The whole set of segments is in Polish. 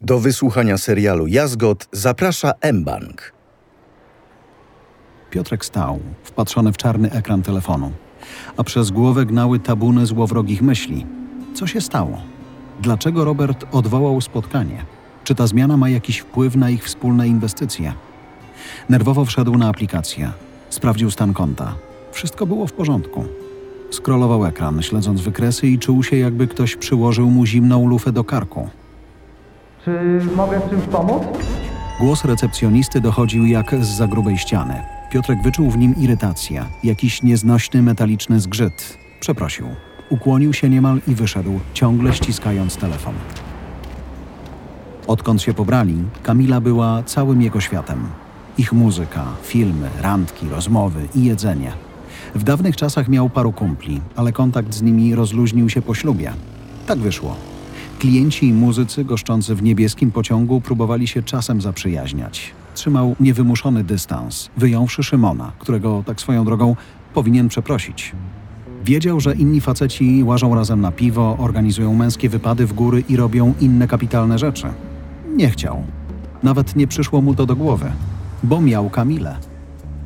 Do wysłuchania serialu Jazgot zaprasza mBank. Piotrek stał, wpatrzony w czarny ekran telefonu, a przez głowę gnały tabuny złowrogich myśli. Co się stało? Dlaczego Robert odwołał spotkanie? Czy ta zmiana ma jakiś wpływ na ich wspólne inwestycje? Nerwowo wszedł na aplikację. Sprawdził stan konta. Wszystko było w porządku. Skrolował ekran, śledząc wykresy i czuł się, jakby ktoś przyłożył mu zimną lufę do karku. Czy mogę w czymś pomóc? Głos recepcjonisty dochodził jak z za grubej ściany. Piotrek wyczuł w nim irytację, jakiś nieznośny metaliczny zgrzyt. Przeprosił. Ukłonił się niemal i wyszedł, ciągle ściskając telefon. Odkąd się pobrali, Kamila była całym jego światem. Ich muzyka, filmy, randki, rozmowy i jedzenie. W dawnych czasach miał paru kumpli, ale kontakt z nimi rozluźnił się po ślubie. Tak wyszło. Klienci i muzycy goszczący w niebieskim pociągu próbowali się czasem zaprzyjaźniać. Trzymał niewymuszony dystans, wyjąwszy Szymona, którego, tak swoją drogą, powinien przeprosić. Wiedział, że inni faceci łażą razem na piwo, organizują męskie wypady w góry i robią inne kapitalne rzeczy. Nie chciał. Nawet nie przyszło mu to do głowy, bo miał Kamilę.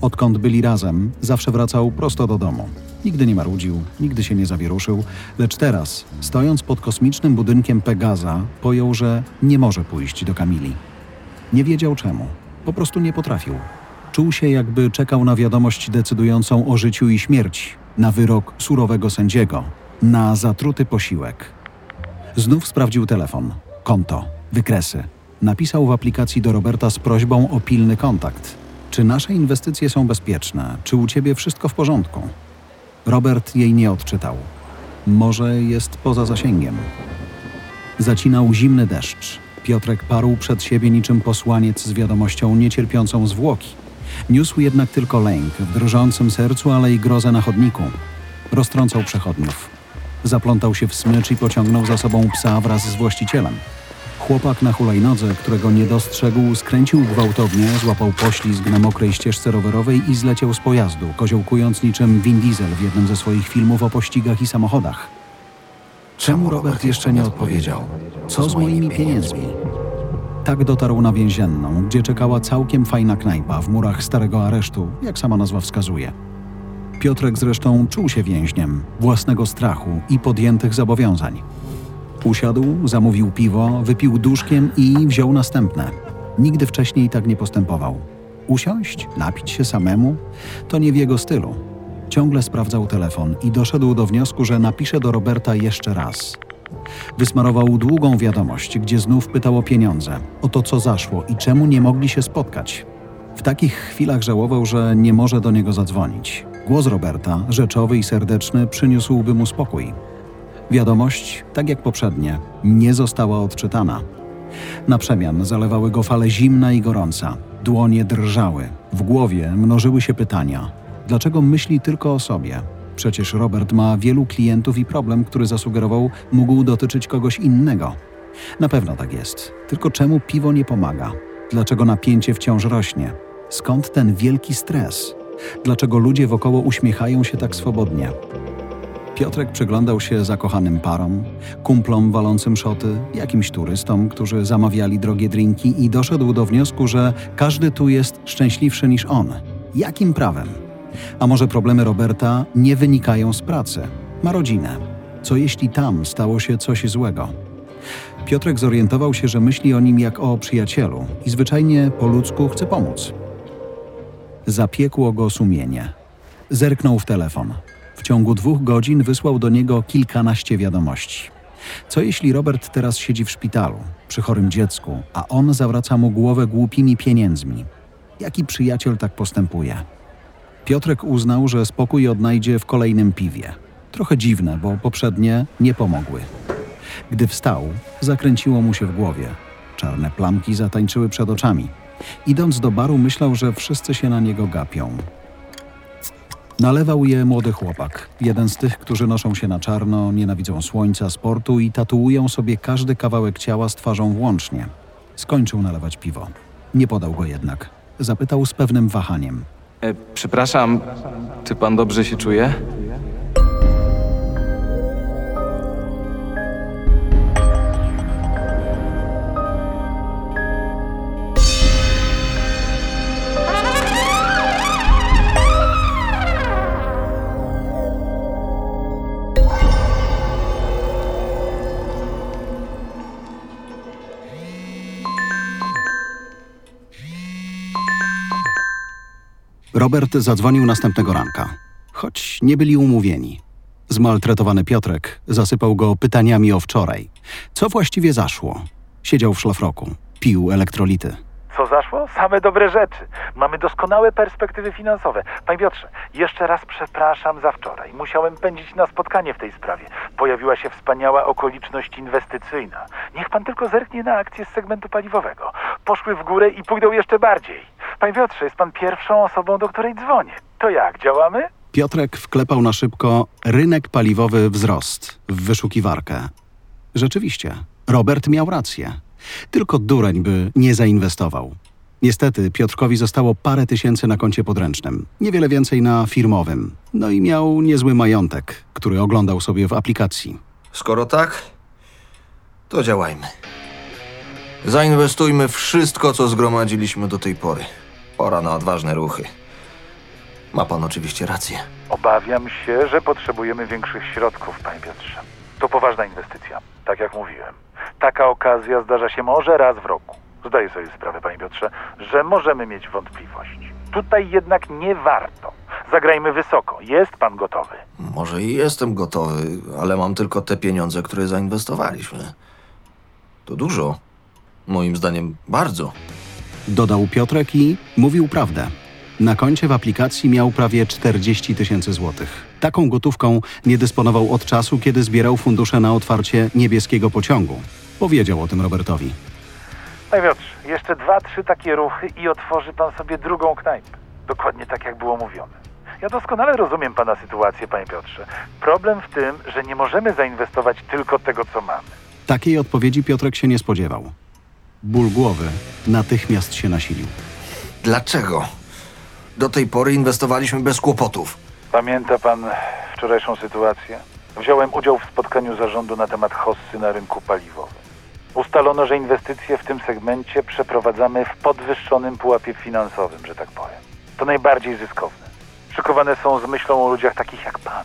Odkąd byli razem, zawsze wracał prosto do domu. Nigdy nie marudził, nigdy się nie zawieruszył, lecz teraz, stojąc pod kosmicznym budynkiem Pegaza, pojął, że nie może pójść do Kamili. Nie wiedział czemu, po prostu nie potrafił. Czuł się, jakby czekał na wiadomość decydującą o życiu i śmierci, na wyrok surowego sędziego, na zatruty posiłek. Znów sprawdził telefon, konto, wykresy. Napisał w aplikacji do Roberta z prośbą o pilny kontakt. Czy nasze inwestycje są bezpieczne? Czy u ciebie wszystko w porządku? Robert jej nie odczytał. Może jest poza zasięgiem. Zacinał zimny deszcz. Piotrek parł przed siebie niczym posłaniec z wiadomością niecierpiącą zwłoki. Niósł jednak tylko lęk w drżącym sercu, ale i grozę na chodniku. Roztrącał przechodniów. Zaplątał się w smycz i pociągnął za sobą psa wraz z właścicielem. Chłopak na hulajnodze, którego nie dostrzegł, skręcił gwałtownie, złapał poślizg na mokrej ścieżce rowerowej i zleciał z pojazdu, koziołkując niczym Vin Diesel w jednym ze swoich filmów o pościgach i samochodach. Czemu Robert jeszcze nie odpowiedział? Co z moimi pieniędzmi? Tak dotarł na więzienną, gdzie czekała całkiem fajna knajpa w murach starego aresztu, jak sama nazwa wskazuje. Piotrek zresztą czuł się więźniem własnego strachu i podjętych zobowiązań. Usiadł, zamówił piwo, wypił duszkiem i wziął następne. Nigdy wcześniej tak nie postępował. Usiąść, napić się samemu to nie w jego stylu. Ciągle sprawdzał telefon i doszedł do wniosku, że napisze do Roberta jeszcze raz. Wysmarował długą wiadomość, gdzie znów pytał o pieniądze, o to co zaszło i czemu nie mogli się spotkać. W takich chwilach żałował, że nie może do niego zadzwonić. Głos Roberta, rzeczowy i serdeczny, przyniósłby mu spokój. Wiadomość, tak jak poprzednie, nie została odczytana. Na przemian zalewały go fale zimna i gorąca. Dłonie drżały. W głowie mnożyły się pytania. Dlaczego myśli tylko o sobie? Przecież Robert ma wielu klientów i problem, który zasugerował, mógł dotyczyć kogoś innego. Na pewno tak jest. Tylko czemu piwo nie pomaga? Dlaczego napięcie wciąż rośnie? Skąd ten wielki stres? Dlaczego ludzie wokoło uśmiechają się tak swobodnie? Piotrek przyglądał się zakochanym parom, kumplom walącym szoty, jakimś turystom, którzy zamawiali drogie drinki i doszedł do wniosku, że każdy tu jest szczęśliwszy niż on. Jakim prawem? A może problemy Roberta nie wynikają z pracy? Ma rodzinę. Co jeśli tam stało się coś złego? Piotrek zorientował się, że myśli o nim jak o przyjacielu i zwyczajnie po ludzku chce pomóc. Zapiekło go sumienie. Zerknął w telefon. W ciągu dwóch godzin wysłał do niego kilkanaście wiadomości. Co jeśli Robert teraz siedzi w szpitalu, przy chorym dziecku, a on zawraca mu głowę głupimi pieniędzmi? Jaki przyjaciel tak postępuje? Piotrek uznał, że spokój odnajdzie w kolejnym piwie. Trochę dziwne, bo poprzednie nie pomogły. Gdy wstał, zakręciło mu się w głowie. Czarne plamki zatańczyły przed oczami. Idąc do baru, myślał, że wszyscy się na niego gapią. Nalewał je młody chłopak, jeden z tych, którzy noszą się na czarno, nienawidzą słońca, sportu i tatuują sobie każdy kawałek ciała z twarzą włącznie. Skończył nalewać piwo. Nie podał go jednak. Zapytał z pewnym wahaniem. E, przepraszam, czy pan dobrze się czuje? Robert zadzwonił następnego ranka, choć nie byli umówieni. Zmaltretowany Piotrek zasypał go pytaniami o wczoraj. Co właściwie zaszło? Siedział w szlafroku, pił elektrolity. Co zaszło? Same dobre rzeczy. Mamy doskonałe perspektywy finansowe. Panie Piotrze, jeszcze raz przepraszam za wczoraj. Musiałem pędzić na spotkanie w tej sprawie. Pojawiła się wspaniała okoliczność inwestycyjna. Niech pan tylko zerknie na akcje z segmentu paliwowego. Poszły w górę i pójdą jeszcze bardziej. Panie Piotrze, jest pan pierwszą osobą, do której dzwonię. To jak, działamy? Piotrek wklepał na szybko rynek paliwowy wzrost w wyszukiwarkę. Rzeczywiście, Robert miał rację. Tylko dureń by nie zainwestował. Niestety Piotrkowi zostało parę tysięcy na koncie podręcznym, niewiele więcej na firmowym. No i miał niezły majątek, który oglądał sobie w aplikacji. Skoro tak, to działajmy. Zainwestujmy wszystko, co zgromadziliśmy do tej pory. Pora na odważne ruchy. Ma pan oczywiście rację. Obawiam się, że potrzebujemy większych środków, panie Piotrze. To poważna inwestycja, tak jak mówiłem. Taka okazja zdarza się może raz w roku. Zdaję sobie sprawę, panie Piotrze, że możemy mieć wątpliwość. Tutaj jednak nie warto. Zagrajmy wysoko. Jest pan gotowy? Może i jestem gotowy, ale mam tylko te pieniądze, które zainwestowaliśmy. To dużo. Moim zdaniem bardzo. Dodał Piotrek i mówił prawdę. Na koncie w aplikacji miał prawie 40 tysięcy złotych. Taką gotówką nie dysponował od czasu, kiedy zbierał fundusze na otwarcie niebieskiego pociągu. Powiedział o tym Robertowi. Panie Piotrze, jeszcze dwa, trzy takie ruchy i otworzy pan sobie drugą knajpę. Dokładnie tak, jak było mówione. Ja doskonale rozumiem pana sytuację, panie Piotrze. Problem w tym, że nie możemy zainwestować tylko tego, co mamy. Takiej odpowiedzi Piotrek się nie spodziewał. Ból głowy natychmiast się nasilił. Dlaczego? Do tej pory inwestowaliśmy bez kłopotów. Pamięta pan wczorajszą sytuację? Wziąłem udział w spotkaniu zarządu na temat hossy na rynku paliwowym. Ustalono, że inwestycje w tym segmencie przeprowadzamy w podwyższonym pułapie finansowym, że tak powiem. To najbardziej zyskowne. Szykowane są z myślą o ludziach takich jak pan.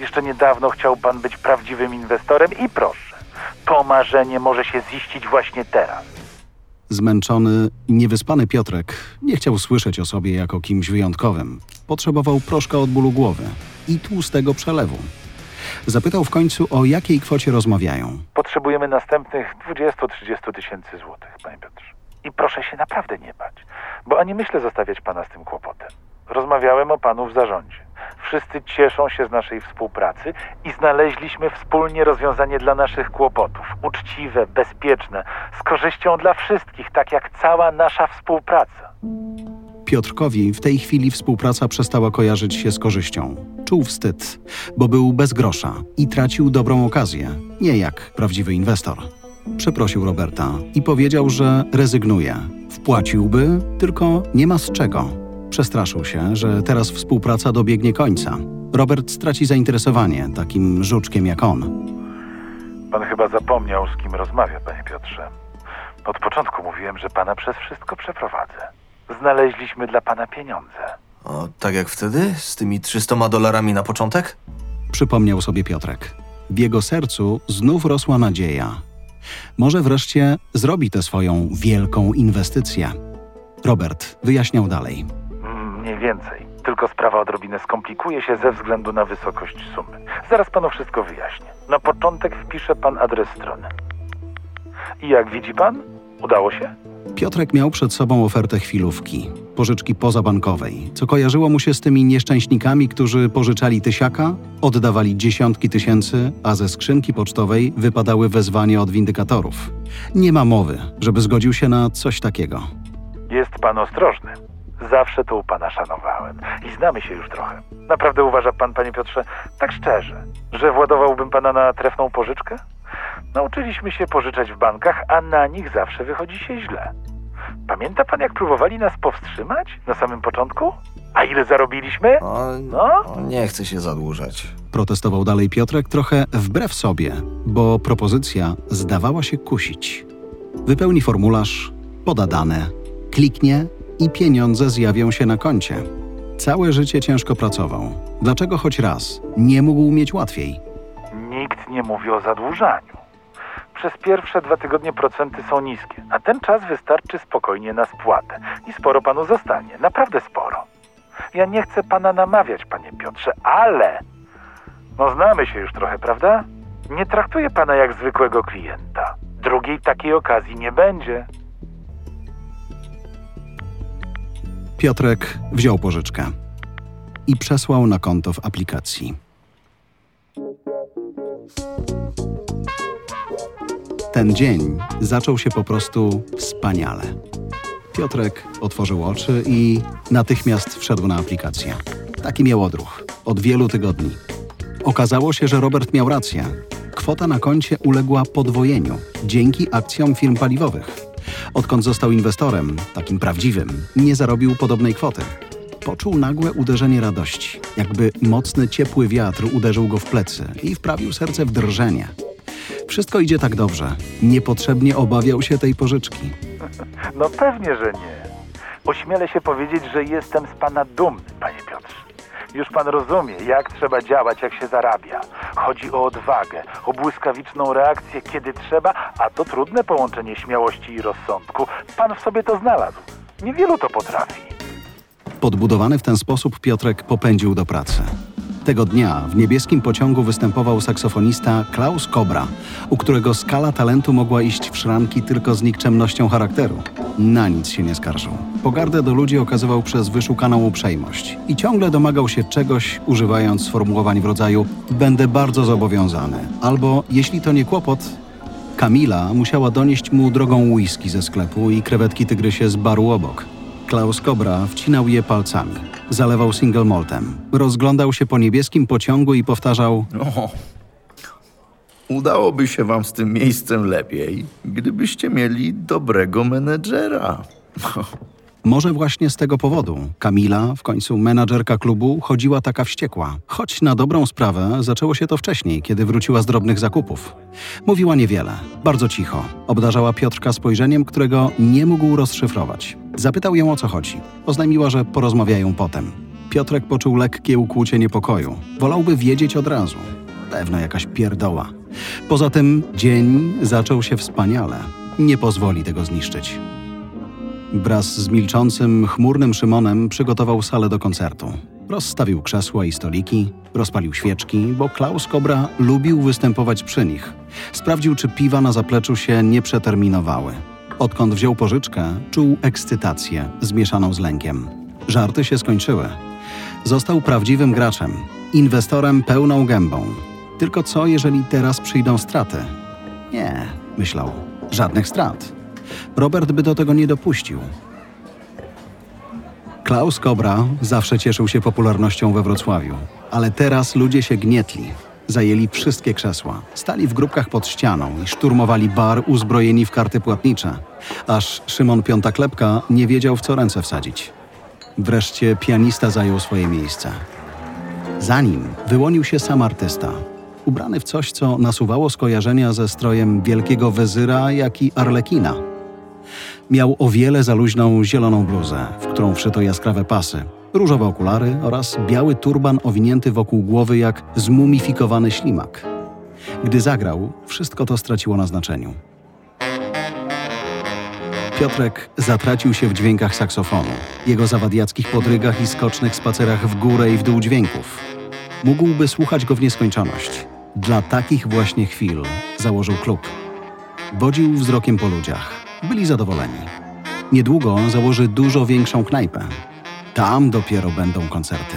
Jeszcze niedawno chciał pan być prawdziwym inwestorem i proszę, to marzenie może się ziścić właśnie teraz. Zmęczony, niewyspany Piotrek nie chciał słyszeć o sobie jako kimś wyjątkowym. Potrzebował proszka od bólu głowy i tłustego przelewu. Zapytał w końcu, o jakiej kwocie rozmawiają. Potrzebujemy następnych 20-30 tysięcy złotych, panie Piotrze. I proszę się naprawdę nie bać, bo ani myślę zostawiać pana z tym kłopotem. Rozmawiałem o panu w zarządzie. Wszyscy cieszą się z naszej współpracy i znaleźliśmy wspólnie rozwiązanie dla naszych kłopotów. Uczciwe, bezpieczne, z korzyścią dla wszystkich, tak jak cała nasza współpraca. Piotrkowi w tej chwili współpraca przestała kojarzyć się z korzyścią. Czuł wstyd, bo był bez grosza i tracił dobrą okazję, nie jak prawdziwy inwestor. Przeprosił Roberta i powiedział, że rezygnuje. Wpłaciłby, tylko nie ma z czego. Przestraszył się, że teraz współpraca dobiegnie końca. Robert straci zainteresowanie takim żuczkiem jak on. Pan chyba zapomniał, z kim rozmawia, panie Piotrze. Od początku mówiłem, że pana przez wszystko przeprowadzę. Znaleźliśmy dla pana pieniądze. O, tak jak wtedy? Z tymi 300 dolarami na początek? Przypomniał sobie Piotrek. W jego sercu znów rosła nadzieja. Może wreszcie zrobi tę swoją wielką inwestycję. Robert wyjaśniał dalej. Mniej więcej. Tylko sprawa odrobinę skomplikuje się ze względu na wysokość sumy. Zaraz panu wszystko wyjaśnię. Na początek wpisze pan adres strony. I jak widzi pan? Udało się? Piotrek miał przed sobą ofertę chwilówki, pożyczki pozabankowej, co kojarzyło mu się z tymi nieszczęśnikami, którzy pożyczali tysiaka, oddawali dziesiątki tysięcy, a ze skrzynki pocztowej wypadały wezwania od windykatorów. Nie ma mowy, żeby zgodził się na coś takiego. Jest pan ostrożny. Zawsze to u pana szanowałem i znamy się już trochę. Naprawdę uważa pan, panie Piotrze, tak szczerze, że władowałbym pana na trefną pożyczkę? Nauczyliśmy się pożyczać w bankach, a na nich zawsze wychodzi się źle. Pamięta pan, jak próbowali nas powstrzymać na samym początku? A ile zarobiliśmy? O, No? o, nie chcę się zadłużać. Protestował dalej Piotrek trochę wbrew sobie, bo propozycja zdawała się kusić. Wypełni formularz, poda dane, kliknie i pieniądze zjawią się na koncie. Całe życie ciężko pracował. Dlaczego choć raz nie mógł mieć łatwiej? Nikt nie mówi o zadłużaniu. Przez pierwsze dwa tygodnie procenty są niskie, a ten czas wystarczy spokojnie na spłatę. I sporo panu zostanie, naprawdę sporo. Ja nie chcę pana namawiać, panie Piotrze, ale... No znamy się już trochę, prawda? Nie traktuję pana jak zwykłego klienta. Drugiej takiej okazji nie będzie. Piotrek wziął pożyczkę i przesłał na konto w aplikacji. Ten dzień zaczął się po prostu wspaniale. Piotrek otworzył oczy i natychmiast wszedł na aplikację. Taki miał odruch od wielu tygodni. Okazało się, że Robert miał rację. Kwota na koncie uległa podwojeniu dzięki akcjom firm paliwowych. Odkąd został inwestorem, takim prawdziwym, nie zarobił podobnej kwoty. Poczuł nagłe uderzenie radości, jakby mocny, ciepły wiatr uderzył go w plecy i wprawił serce w drżenie. Wszystko idzie tak dobrze. Niepotrzebnie obawiał się tej pożyczki. No pewnie, że nie. Ośmielę się powiedzieć, że jestem z pana dumny, panie Piotrze. Już pan rozumie, jak trzeba działać, jak się zarabia. Chodzi o odwagę, o błyskawiczną reakcję, kiedy trzeba, a to trudne połączenie śmiałości i rozsądku. Pan w sobie to znalazł. Niewielu to potrafi. Podbudowany w ten sposób Piotrek popędził do pracy. Tego dnia w niebieskim pociągu występował saksofonista Klaus Kobra, u którego skala talentu mogła iść w szranki tylko z nikczemnością charakteru. Na nic się nie skarżył. Pogardę do ludzi okazywał przez wyszukaną uprzejmość i ciągle domagał się czegoś, używając sformułowań w rodzaju będę bardzo zobowiązany albo jeśli to nie kłopot, Kamila musiała donieść mu drogą whisky ze sklepu i krewetki tygrysie z baru obok. Klaus Kobra wcinał je palcami. Zalewał single maltem. Rozglądał się po niebieskim pociągu i powtarzał udałoby się wam z tym miejscem lepiej, gdybyście mieli dobrego menedżera. Może właśnie z tego powodu Kamila, w końcu menadżerka klubu, chodziła taka wściekła. Choć na dobrą sprawę zaczęło się to wcześniej, kiedy wróciła z drobnych zakupów. Mówiła niewiele, bardzo cicho. Obdarzała Piotrka spojrzeniem, którego nie mógł rozszyfrować. Zapytał ją o co chodzi. Oznajmiła, że porozmawiają potem. Piotrek poczuł lekkie ukłucie niepokoju. Wolałby wiedzieć od razu. Pewno jakaś pierdoła. Poza tym dzień zaczął się wspaniale. Nie pozwoli tego zniszczyć. Wraz z milczącym, chmurnym Szymonem przygotował salę do koncertu. Rozstawił krzesła i stoliki, rozpalił świeczki, bo Klaus Kobra lubił występować przy nich. Sprawdził, czy piwa na zapleczu się nie przeterminowały. Odkąd wziął pożyczkę, czuł ekscytację zmieszaną z lękiem. Żarty się skończyły. Został prawdziwym graczem, inwestorem pełną gębą. Tylko co, jeżeli teraz przyjdą straty? Nie, myślał, żadnych strat. Robert by do tego nie dopuścił. Klaus Kobra zawsze cieszył się popularnością we Wrocławiu, ale teraz ludzie się gnietli. Zajęli wszystkie krzesła, stali w grupkach pod ścianą i szturmowali bar uzbrojeni w karty płatnicze, aż Szymon Piątaklepka nie wiedział w co ręce wsadzić. Wreszcie pianista zajął swoje miejsce. Za nim wyłonił się sam artysta, ubrany w coś, co nasuwało skojarzenia ze strojem wielkiego wezyra, jak i arlekina. Miał o wiele za luźną zieloną bluzę, w którą wszyto jaskrawe pasy, różowe okulary oraz biały turban owinięty wokół głowy jak zmumifikowany ślimak. Gdy zagrał, wszystko to straciło na znaczeniu. Piotrek zatracił się w dźwiękach saksofonu, jego zawadiackich podrygach i skocznych spacerach w górę i w dół dźwięków. Mógłby słuchać go w nieskończoność. Dla takich właśnie chwil założył klub. Wodził wzrokiem po ludziach. Byli zadowoleni. Niedługo założy dużo większą knajpę. Tam dopiero będą koncerty.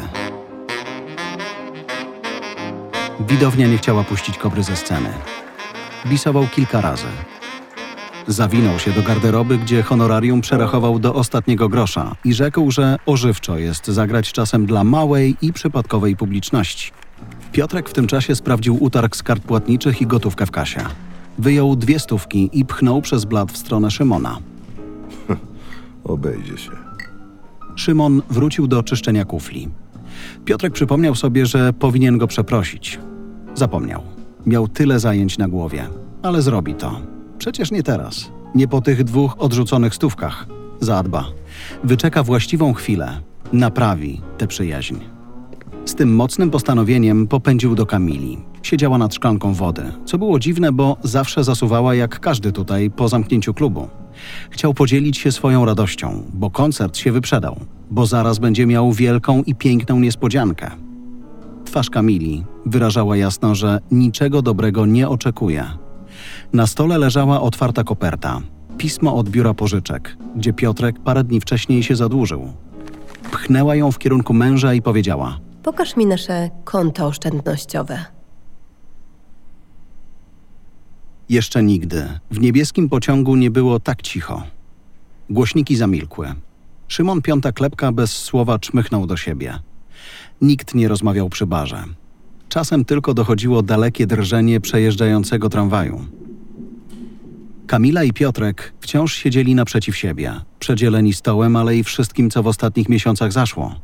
Widownia nie chciała puścić kobry ze sceny. Bisował kilka razy. Zawinął się do garderoby, gdzie honorarium przerachował do ostatniego grosza i rzekł, że ożywczo jest zagrać czasem dla małej i przypadkowej publiczności. Piotrek w tym czasie sprawdził utarg z kart płatniczych i gotówkę w kasie. Wyjął dwie stówki i pchnął przez blat w stronę Szymona. Obejdzie się. Szymon wrócił do czyszczenia kufli. Piotrek przypomniał sobie, że powinien go przeprosić. Zapomniał. Miał tyle zajęć na głowie, ale zrobi to. Przecież nie teraz. Nie po tych dwóch odrzuconych stówkach. Zadba. Wyczeka właściwą chwilę. Naprawi tę przyjaźń. Z tym mocnym postanowieniem popędził do Kamili. Siedziała nad szklanką wody, co było dziwne, bo zawsze zasuwała jak każdy tutaj po zamknięciu klubu. Chciał podzielić się swoją radością, bo koncert się wyprzedał, bo zaraz będzie miał wielką i piękną niespodziankę. Twarz Kamili wyrażała jasno, że niczego dobrego nie oczekuje. Na stole leżała otwarta koperta, pismo od biura pożyczek, gdzie Piotrek parę dni wcześniej się zadłużył. Pchnęła ją w kierunku męża i powiedziała: Pokaż mi nasze konto oszczędnościowe. Jeszcze nigdy w niebieskim pociągu nie było tak cicho. Głośniki zamilkły. Szymon Piąta Klepka bez słowa czmychnął do siebie. Nikt nie rozmawiał przy barze. Czasem tylko dochodziło dalekie drżenie przejeżdżającego tramwaju. Kamila i Piotrek wciąż siedzieli naprzeciw siebie, przedzieleni stołem, ale i wszystkim, co w ostatnich miesiącach zaszło.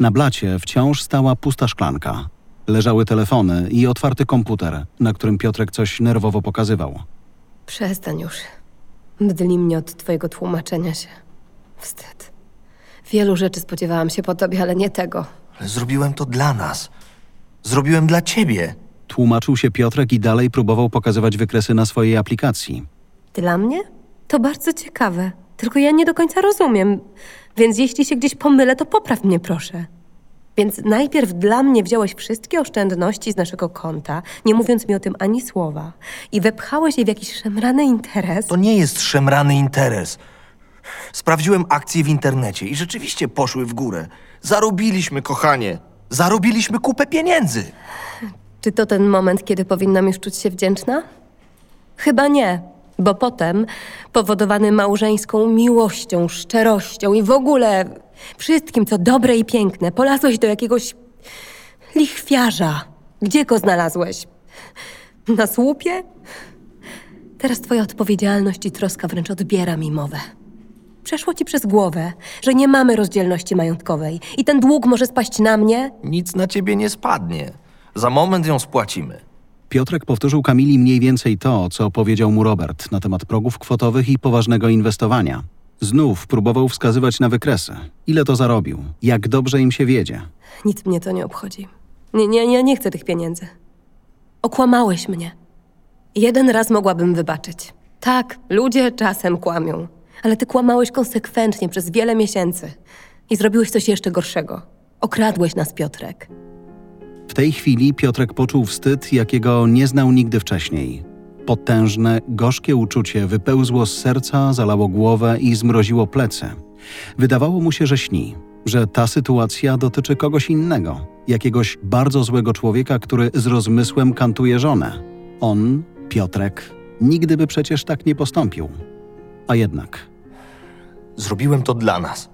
Na blacie wciąż stała pusta szklanka. Leżały telefony i otwarty komputer, na którym Piotrek coś nerwowo pokazywał. Przestań już. Mdli mnie od twojego tłumaczenia się. Wstyd. Wielu rzeczy spodziewałam się po tobie, ale nie tego. Ale zrobiłem to dla nas. Zrobiłem dla ciebie. Tłumaczył się Piotrek i dalej próbował pokazywać wykresy na swojej aplikacji. Dla mnie? To bardzo ciekawe. Tylko ja nie do końca rozumiem. Więc jeśli się gdzieś pomylę, to popraw mnie proszę. Więc najpierw dla mnie wziąłeś wszystkie oszczędności z naszego konta, nie mówiąc mi o tym ani słowa, i wepchałeś je w jakiś szemrany interes. To nie jest szemrany interes. Sprawdziłem akcje w internecie i rzeczywiście poszły w górę. Zarobiliśmy, kochanie. Zarobiliśmy kupę pieniędzy. Czy to ten moment, kiedy powinnam już czuć się wdzięczna? Chyba nie, bo potem, powodowany małżeńską miłością, szczerością i w ogóle wszystkim, co dobre i piękne, polazłeś do jakiegoś lichwiarza. Gdzie go znalazłeś? Na słupie? Teraz twoja odpowiedzialność i troska wręcz odbiera mi mowę. Przeszło ci przez głowę, że nie mamy rozdzielności majątkowej i ten dług może spaść na mnie, Nic na ciebie nie spadnie. Za moment ją spłacimy. Piotrek powtórzył Kamili mniej więcej to, co powiedział mu Robert na temat progów kwotowych i poważnego inwestowania. Znów próbował wskazywać na wykresy. Ile to zarobił? Jak dobrze im się wiedzie? Nic mnie to nie obchodzi. Nie, nie, nie, nie chcę tych pieniędzy. Okłamałeś mnie. Jeden raz mogłabym wybaczyć. Tak, ludzie czasem kłamią, ale ty kłamałeś konsekwentnie przez wiele miesięcy i zrobiłeś coś jeszcze gorszego. Okradłeś nas, Piotrek. W tej chwili Piotrek poczuł wstyd, jakiego nie znał nigdy wcześniej. Potężne, gorzkie uczucie wypełzło z serca, zalało głowę i zmroziło plecy. Wydawało mu się, że śni, że ta sytuacja dotyczy kogoś innego, jakiegoś bardzo złego człowieka, który z rozmysłem kantuje żonę. On, Piotrek, nigdy by przecież tak nie postąpił. A jednak Zrobiłem to dla nas.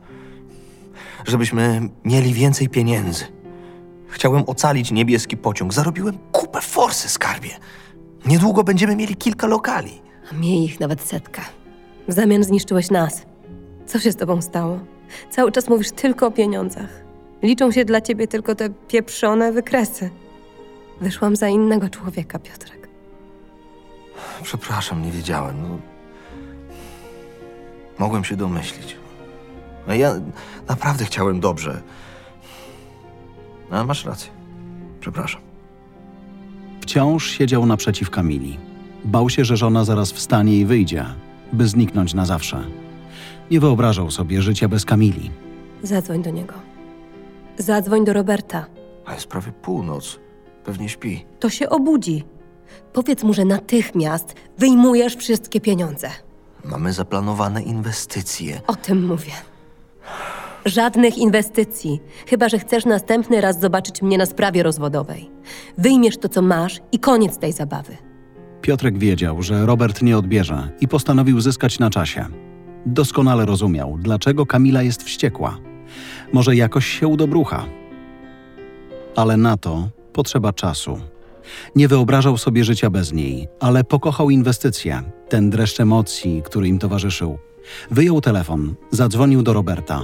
Żebyśmy mieli więcej pieniędzy. Chciałem ocalić niebieski pociąg. Zarobiłem kupę forsy, skarbie. Niedługo będziemy mieli kilka lokali. A miej ich nawet setkę. W zamian zniszczyłeś nas. Co się z tobą stało? Cały czas mówisz tylko o pieniądzach. Liczą się dla ciebie tylko te pieprzone wykresy. Wyszłam za innego człowieka, Piotrek. Przepraszam, nie wiedziałem. No. Mogłem się domyślić. No ja naprawdę chciałem dobrze. No, masz rację. Przepraszam. Wciąż siedział naprzeciw Kamili. Bał się, że żona zaraz wstanie i wyjdzie, by zniknąć na zawsze. Nie wyobrażał sobie życia bez Kamili. Zadzwoń do niego. Zadzwoń do Roberta. A jest prawie północ. Pewnie śpi. To się obudzi. Powiedz mu, że natychmiast wyjmujesz wszystkie pieniądze. Mamy zaplanowane inwestycje. O tym mówię. Żadnych inwestycji, chyba że chcesz następny raz zobaczyć mnie na sprawie rozwodowej. Wyjmiesz to, co masz i koniec tej zabawy. Piotrek wiedział, że Robert nie odbierze i postanowił zyskać na czasie. Doskonale rozumiał, dlaczego Kamila jest wściekła. Może jakoś się udobrucha. Ale na to potrzeba czasu. Nie wyobrażał sobie życia bez niej, ale pokochał inwestycje, ten dreszcz emocji, który im towarzyszył. Wyjął telefon, zadzwonił do Roberta.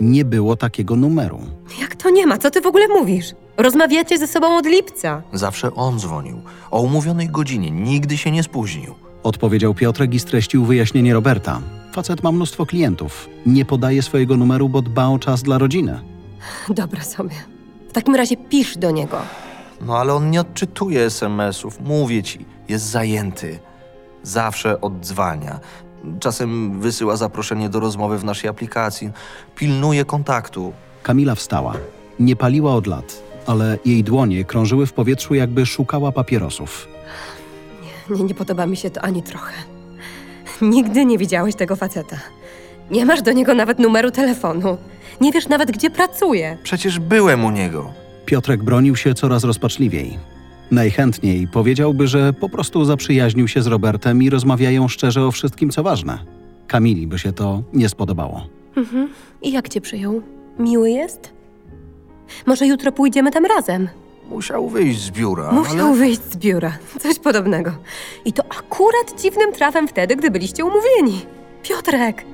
Nie było takiego numeru. Jak to nie ma? Co ty w ogóle mówisz? Rozmawiacie ze sobą od lipca. Zawsze on dzwonił. O umówionej godzinie. Nigdy się nie spóźnił. Odpowiedział Piotrek i streścił wyjaśnienie Roberta. Facet ma mnóstwo klientów. Nie podaje swojego numeru, bo dba o czas dla rodziny. Dobra sobie. W takim razie pisz do niego. No ale on nie odczytuje SMS-ów. Mówię ci, jest zajęty. Zawsze oddzwania. Czasem wysyła zaproszenie do rozmowy w naszej aplikacji. Pilnuje kontaktu. Kamila wstała. Nie paliła od lat, ale jej dłonie krążyły w powietrzu, jakby szukała papierosów. Nie, nie podoba mi się to ani trochę. Nigdy nie widziałeś tego faceta. Nie masz do niego nawet numeru telefonu. Nie wiesz nawet, gdzie pracuje. Przecież byłem u niego. Piotrek bronił się coraz rozpaczliwiej. Najchętniej powiedziałby, że po prostu zaprzyjaźnił się z Robertem i rozmawiają szczerze o wszystkim, co ważne. Kamili by się to nie spodobało. Mhm. I jak cię przyjął? Miły jest? Może jutro pójdziemy tam razem? Musiał wyjść z biura, Musiał ale... wyjść z biura. Coś podobnego. I to akurat dziwnym trafem wtedy, gdy byliście umówieni. Piotrek,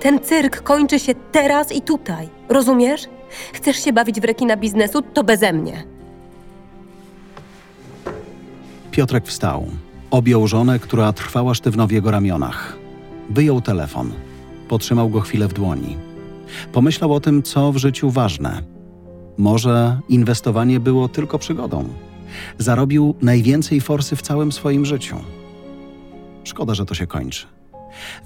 ten cyrk kończy się teraz i tutaj. Rozumiesz? Chcesz się bawić w rekina biznesu, to beze mnie. Piotrek wstał. Objął żonę, która trwała sztywno w jego ramionach. Wyjął telefon. Potrzymał go chwilę w dłoni. Pomyślał o tym, co w życiu ważne. Może inwestowanie było tylko przygodą. Zarobił najwięcej forsy w całym swoim życiu. Szkoda, że to się kończy.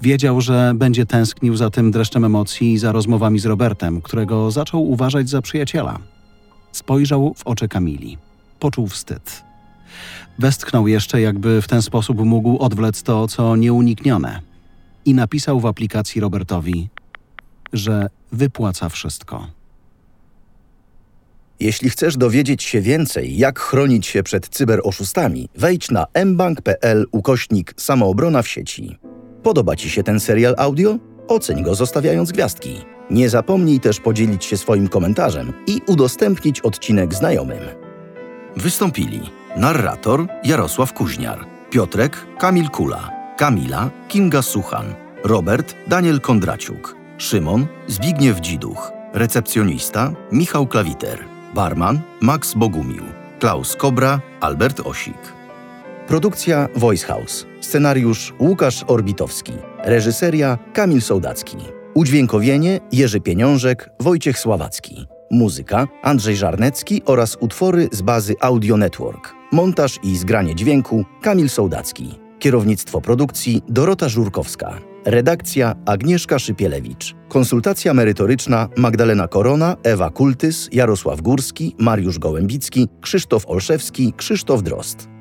Wiedział, że będzie tęsknił za tym dreszczem emocji i za rozmowami z Robertem, którego zaczął uważać za przyjaciela. Spojrzał w oczy Kamili. Poczuł wstyd. Westchnął jeszcze, jakby w ten sposób mógł odwlec to, co nieuniknione. I napisał w aplikacji Robertowi, że wypłaca wszystko. Jeśli chcesz dowiedzieć się więcej, jak chronić się przed cyberoszustami, wejdź na mbank.pl ukośnik samoobrona w sieci. Podoba Ci się ten serial audio? Oceń go zostawiając gwiazdki. Nie zapomnij też podzielić się swoim komentarzem i udostępnić odcinek znajomym. Wystąpili narrator Jarosław Kuźniar, Piotrek Kamil Kula, Kamila Kinga Suchan, Robert Daniel Kondraciuk, Szymon Zbigniew Dziduch, recepcjonista Michał Klawiter, barman Max Bogumił, Klaus Kobra, Albert Osik. Produkcja Voice House. Scenariusz Łukasz Orbitowski. Reżyseria Kamil Sołdacki. Udźwiękowienie Jerzy Pieniążek, Wojciech Sławacki. Muzyka Andrzej Żarnecki oraz utwory z bazy Audio Network. Montaż i zgranie dźwięku Kamil Sołdacki. Kierownictwo produkcji Dorota Żurkowska. Redakcja Agnieszka Szypielewicz. Konsultacja merytoryczna Magdalena Korona, Ewa Kultys, Jarosław Górski, Mariusz Gołębicki, Krzysztof Olszewski, Krzysztof Drost.